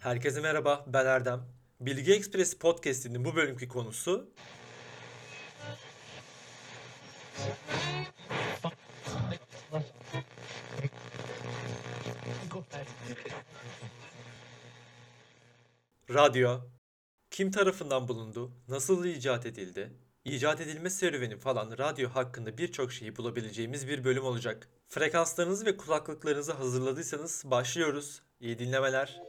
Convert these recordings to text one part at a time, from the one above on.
Herkese merhaba, ben Erdem. Bilgi Ekspresi Podcast'inin bu bölümki konusu radyo. Kim tarafından bulundu, nasıl icat edildi, icat edilme serüveni falan radyo hakkında birçok şeyi bulabileceğimiz bir bölüm olacak. Frekanslarınızı ve kulaklıklarınızı hazırladıysanız başlıyoruz. İyi dinlemeler.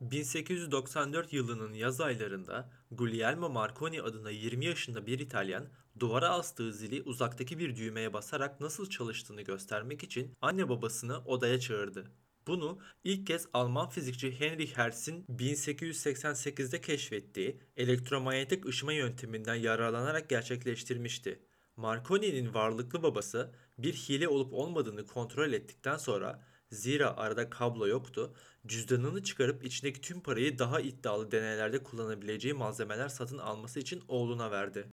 1894 yılının yaz aylarında Guglielmo Marconi adına 20 yaşında bir İtalyan duvara astığı zili uzaktaki bir düğmeye basarak nasıl çalıştığını göstermek için anne babasını odaya çağırdı. Bunu ilk kez Alman fizikçi Heinrich Hertz'in 1888'de keşfettiği elektromanyetik ışıma yönteminden yararlanarak gerçekleştirmişti. Marconi'nin varlıklı babası bir hile olup olmadığını kontrol ettikten sonra zira arada kablo yoktu, cüzdanını çıkarıp içindeki tüm parayı daha iddialı deneylerde kullanabileceği malzemeler satın alması için oğluna verdi.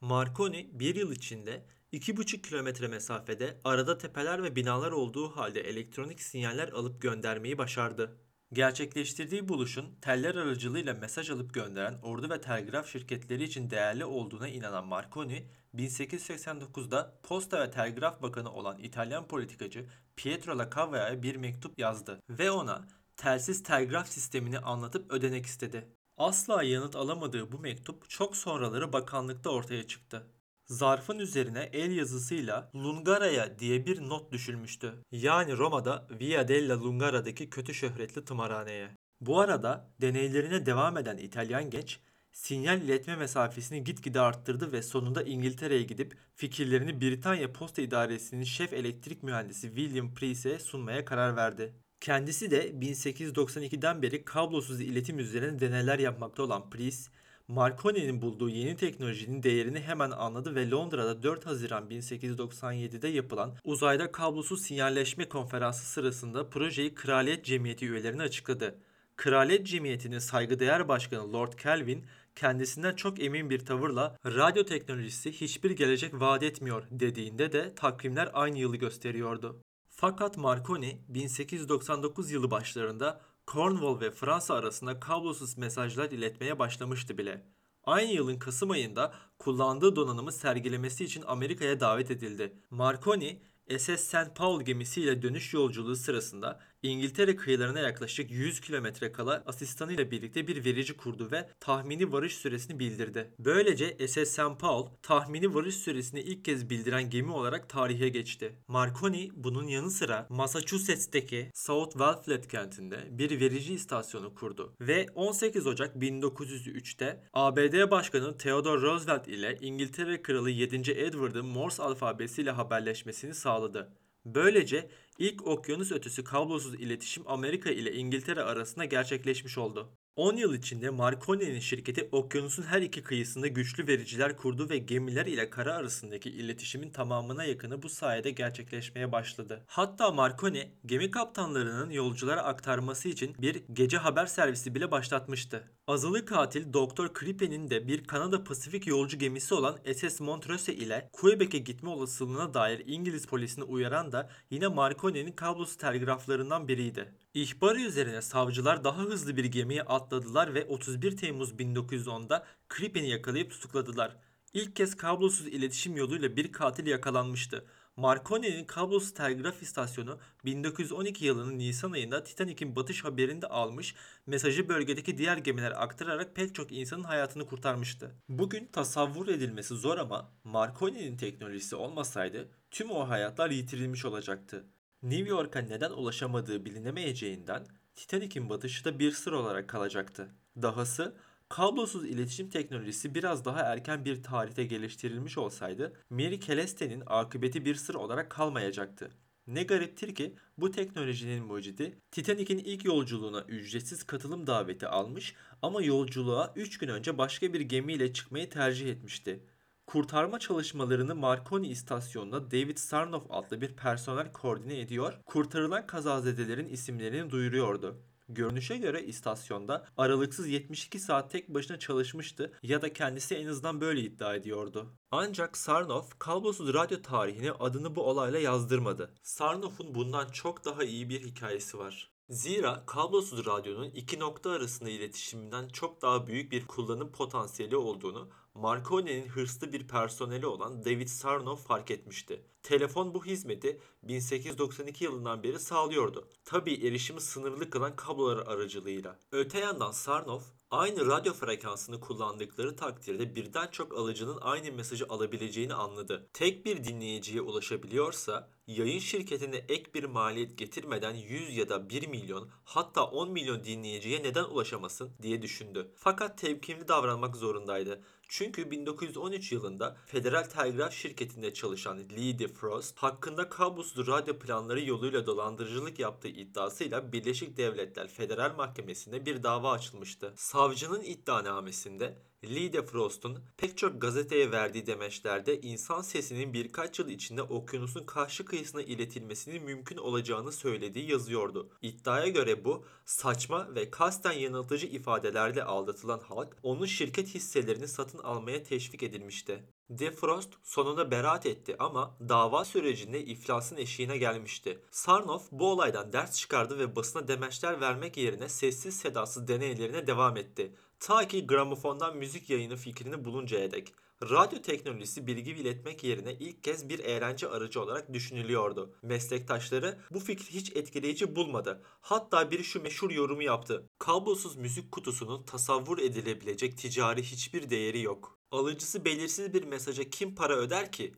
Marconi bir yıl içinde 2,5 kilometre mesafede arada tepeler ve binalar olduğu halde elektronik sinyaller alıp göndermeyi başardı. Gerçekleştirdiği buluşun teller aracılığıyla mesaj alıp gönderen ordu ve telgraf şirketleri için değerli olduğuna inanan Marconi, 1889'da Posta ve Telgraf Bakanı olan İtalyan politikacı Pietro La Cavalla'ya bir mektup yazdı ve ona telsiz telgraf sistemini anlatıp ödenek istedi. Asla yanıt alamadığı bu mektup çok sonraları bakanlıkta ortaya çıktı. Zarfın üzerine el yazısıyla Lungara'ya diye bir not düşülmüştü. Yani Roma'da Via della Lungara'daki kötü şöhretli tımarhaneye. Bu arada deneylerine devam eden İtalyan genç sinyal iletme mesafesini gitgide arttırdı ve sonunda İngiltere'ye gidip fikirlerini Britanya Posta İdaresi'nin şef elektrik mühendisi William Price'e sunmaya karar verdi. Kendisi de 1892'den beri kablosuz iletim üzerine deneyler yapmakta olan Price, Marconi'nin bulduğu yeni teknolojinin değerini hemen anladı ve Londra'da 4 Haziran 1897'de yapılan uzayda kablosuz sinyalleşme konferansı sırasında projeyi Kraliyet Cemiyeti üyelerine açıkladı. Kraliyet Cemiyeti'nin saygıdeğer başkanı Lord Kelvin kendisinden çok emin bir tavırla radyo teknolojisi hiçbir gelecek vaat etmiyor dediğinde de takvimler aynı yılı gösteriyordu. Fakat Marconi 1899 yılı başlarında Cornwall ve Fransa arasında kablosuz mesajlar iletmeye başlamıştı bile. Aynı yılın Kasım ayında kullandığı donanımı sergilemesi için Amerika'ya davet edildi. Marconi SS St. Paul gemisiyle dönüş yolculuğu sırasında İngiltere kıyılarına yaklaşık 100 kilometre kala asistanıyla birlikte bir verici kurdu ve tahmini varış süresini bildirdi. Böylece SS St. Paul tahmini varış süresini ilk kez bildiren gemi olarak tarihe geçti. Marconi bunun yanı sıra Massachusetts'teki South Wellfleet kentinde bir verici istasyonu kurdu ve 18 Ocak 1903'te ABD Başkanı Theodore Roosevelt ile İngiltere Kralı 7. Edward'ın Morse alfabesiyle haberleşmesini sağladı. Böylece ilk okyanus ötesi kablosuz iletişim Amerika ile İngiltere arasında gerçekleşmiş oldu. 10 yıl içinde Marconi'nin şirketi okyanusun her iki kıyısında güçlü vericiler kurdu ve gemiler ile kara arasındaki iletişimin tamamına yakını bu sayede gerçekleşmeye başladı. Hatta Marconi gemi kaptanlarının yolculara aktarması için bir gece haber servisi bile başlatmıştı. Azılı katil Dr. Krippe'nin de bir Kanada Pasifik yolcu gemisi olan SS Montrose ile Quebec'e gitme olasılığına dair İngiliz polisini uyaran da yine Marconi'nin kablosuz telgraflarından biriydi. İhbarı üzerine savcılar daha hızlı bir gemiye atladılar ve 31 Temmuz 1910'da Krippen'i yakalayıp tutukladılar. İlk kez kablosuz iletişim yoluyla bir katil yakalanmıştı. Marconi'nin kablosuz telgraf istasyonu 1912 yılının Nisan ayında Titanic'in batış haberini almış, mesajı bölgedeki diğer gemiler aktararak pek çok insanın hayatını kurtarmıştı. Bugün tasavvur edilmesi zor ama Marconi'nin teknolojisi olmasaydı tüm o hayatlar yitirilmiş olacaktı. New York'a neden ulaşamadığı bilinemeyeceğinden Titanic'in batışı da bir sır olarak kalacaktı. Dahası kablosuz iletişim teknolojisi biraz daha erken bir tarihte geliştirilmiş olsaydı Mary Celeste'nin akıbeti bir sır olarak kalmayacaktı. Ne gariptir ki bu teknolojinin mucidi Titanic'in ilk yolculuğuna ücretsiz katılım daveti almış ama yolculuğa 3 gün önce başka bir gemiyle çıkmayı tercih etmişti. Kurtarma çalışmalarını Marconi istasyonuna David Sarnoff adlı bir personel koordine ediyor, kurtarılan kazazedelerin isimlerini duyuruyordu. Görünüşe göre istasyonda aralıksız 72 saat tek başına çalışmıştı ya da kendisi en azından böyle iddia ediyordu. Ancak Sarnoff kablosuz radyo tarihine adını bu olayla yazdırmadı. Sarnoff'un bundan çok daha iyi bir hikayesi var. Zira kablosuz radyonun iki nokta arasında iletişiminden çok daha büyük bir kullanım potansiyeli olduğunu Marconi'nin hırslı bir personeli olan David Sarnoff fark etmişti. Telefon bu hizmeti 1892 yılından beri sağlıyordu. Tabi erişimi sınırlı kılan kablolar aracılığıyla. Öte yandan Sarnoff aynı radyo frekansını kullandıkları takdirde birden çok alıcının aynı mesajı alabileceğini anladı. Tek bir dinleyiciye ulaşabiliyorsa yayın şirketine ek bir maliyet getirmeden 100 ya da 1 milyon hatta 10 milyon dinleyiciye neden ulaşamasın diye düşündü. Fakat temkinli davranmak zorundaydı. Çünkü 1913 yılında Federal Telgraf şirketinde çalışan Lee DeFrost hakkında kablosuz radyo planları yoluyla dolandırıcılık yaptığı iddiasıyla Birleşik Devletler Federal Mahkemesi'nde bir dava açılmıştı. Savcının iddianamesinde Lee DeFrost'un pek çok gazeteye verdiği demeçlerde insan sesinin birkaç yıl içinde okyanusun karşı kıyısına iletilmesinin mümkün olacağını söylediği yazıyordu. İddiaya göre bu saçma ve kasten yanıltıcı ifadelerle aldatılan halk onun şirket hisselerini satın almaya teşvik edilmişti. Defrost sonunda beraat etti ama dava sürecinde iflasın eşiğine gelmişti. Sarnoff bu olaydan ders çıkardı ve basına demeçler vermek yerine sessiz sedasız deneylerine devam etti. Ta ki gramofondan müzik yayını fikrini buluncaya dek. Radyo teknolojisi bilgi iletmek yerine ilk kez bir eğlence aracı olarak düşünülüyordu. Meslektaşları bu fikri hiç etkileyici bulmadı. Hatta biri şu meşhur yorumu yaptı. Kablosuz müzik kutusunun tasavvur edilebilecek ticari hiçbir değeri yok. Alıcısı belirsiz bir mesaja kim para öder ki?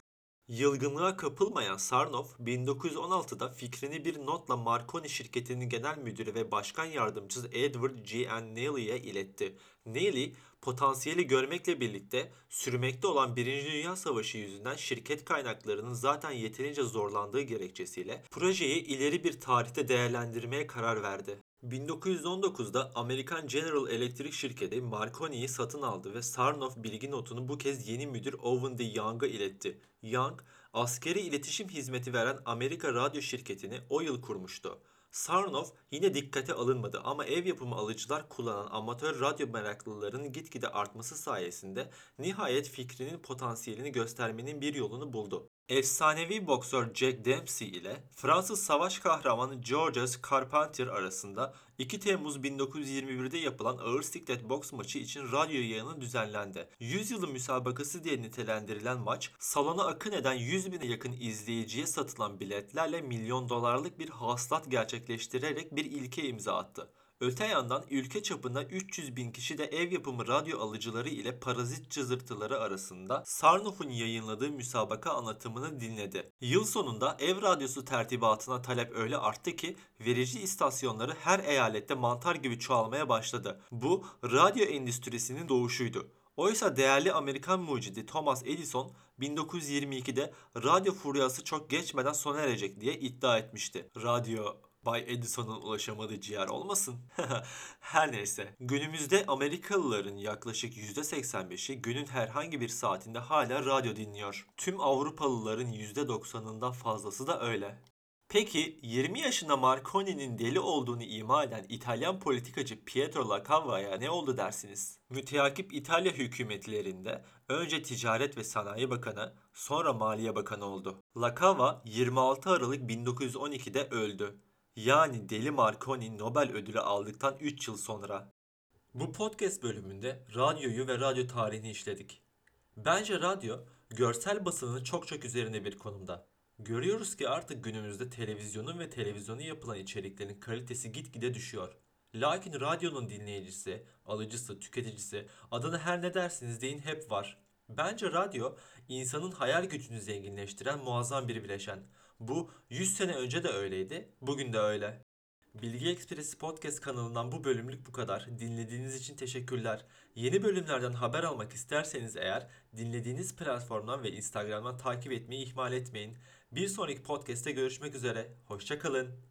Yılgınlığa kapılmayan Sarnoff 1916'da fikrini bir notla Marconi şirketinin genel müdürü ve başkan yardımcısı Edward G. N. Neely'e iletti. Neely, potansiyeli görmekle birlikte sürmekte olan 1. Dünya Savaşı yüzünden şirket kaynaklarının zaten yeterince zorlandığı gerekçesiyle projeyi ileri bir tarihte değerlendirmeye karar verdi. 1919'da Amerikan General Electric şirketi Marconi'yi satın aldı ve Sarnoff bilgi notunu bu kez yeni müdür Owen de Young'a iletti. Young, askeri iletişim hizmeti veren Amerika Radyo şirketini o yıl kurmuştu. Sarnoff yine dikkate alınmadı ama ev yapımı alıcılar kullanan amatör radyo meraklılarının gitgide artması sayesinde nihayet fikrinin potansiyelini göstermenin bir yolunu buldu. Efsanevi boksör Jack Dempsey ile Fransız savaş kahramanı Georges Carpentier arasında 2 Temmuz 1921'de yapılan ağır siklet boks maçı için radyo yayını düzenlendi. 100 yılı müsabakası diye nitelendirilen maç salona akın eden 100 bine yakın izleyiciye satılan biletlerle milyon dolarlık bir hasılat gerçekleştirerek bir ilke imza attı. Öte yandan ülke çapında 300 bin kişi de ev yapımı radyo alıcıları ile parazit cızırtıları arasında Sarnoff'un yayınladığı müsabaka anlatımını dinledi. Yıl sonunda ev radyosu tertibatına talep öyle arttı ki verici istasyonları her eyalette mantar gibi çoğalmaya başladı. Bu radyo endüstrisinin doğuşuydu. Oysa değerli Amerikan mucidi Thomas Edison 1922'de radyo furyası çok geçmeden sona erecek diye iddia etmişti. Radyo Bay Edison'un ulaşamadığı ciğer olmasın. Her neyse. Günümüzde Amerikalıların yaklaşık %85'i günün herhangi bir saatinde hala radyo dinliyor. Tüm Avrupalıların %90'ından fazlası da öyle. Peki 20 yaşında Marconi'nin deli olduğunu ima eden İtalyan politikacı Pietro Lacava'ya ne oldu dersiniz? Müteakip İtalya hükümetlerinde önce Ticaret ve Sanayi Bakanı, sonra Maliye Bakanı oldu. Lacava 26 Aralık 1912'de öldü. Yani Deli Marconi Nobel ödülü aldıktan 3 yıl sonra. Bu podcast bölümünde radyoyu ve radyo tarihini işledik. Bence radyo görsel basının çok çok üzerinde bir konumda. Görüyoruz ki artık günümüzde televizyonun ve televizyonu yapılan içeriklerin kalitesi gitgide düşüyor. Lakin radyonun dinleyicisi, alıcısı, tüketicisi, adını her ne dersiniz deyin hep var. Bence radyo insanın hayal gücünü zenginleştiren muazzam bir bileşen. Bu 100 sene önce de öyleydi, bugün de öyle. Bilgi Ekspresi Podcast kanalından bu bölümlük bu kadar. Dinlediğiniz için teşekkürler. Yeni bölümlerden haber almak isterseniz eğer dinlediğiniz platformdan ve Instagram'dan takip etmeyi ihmal etmeyin. Bir sonraki podcast'te görüşmek üzere. Hoşçakalın.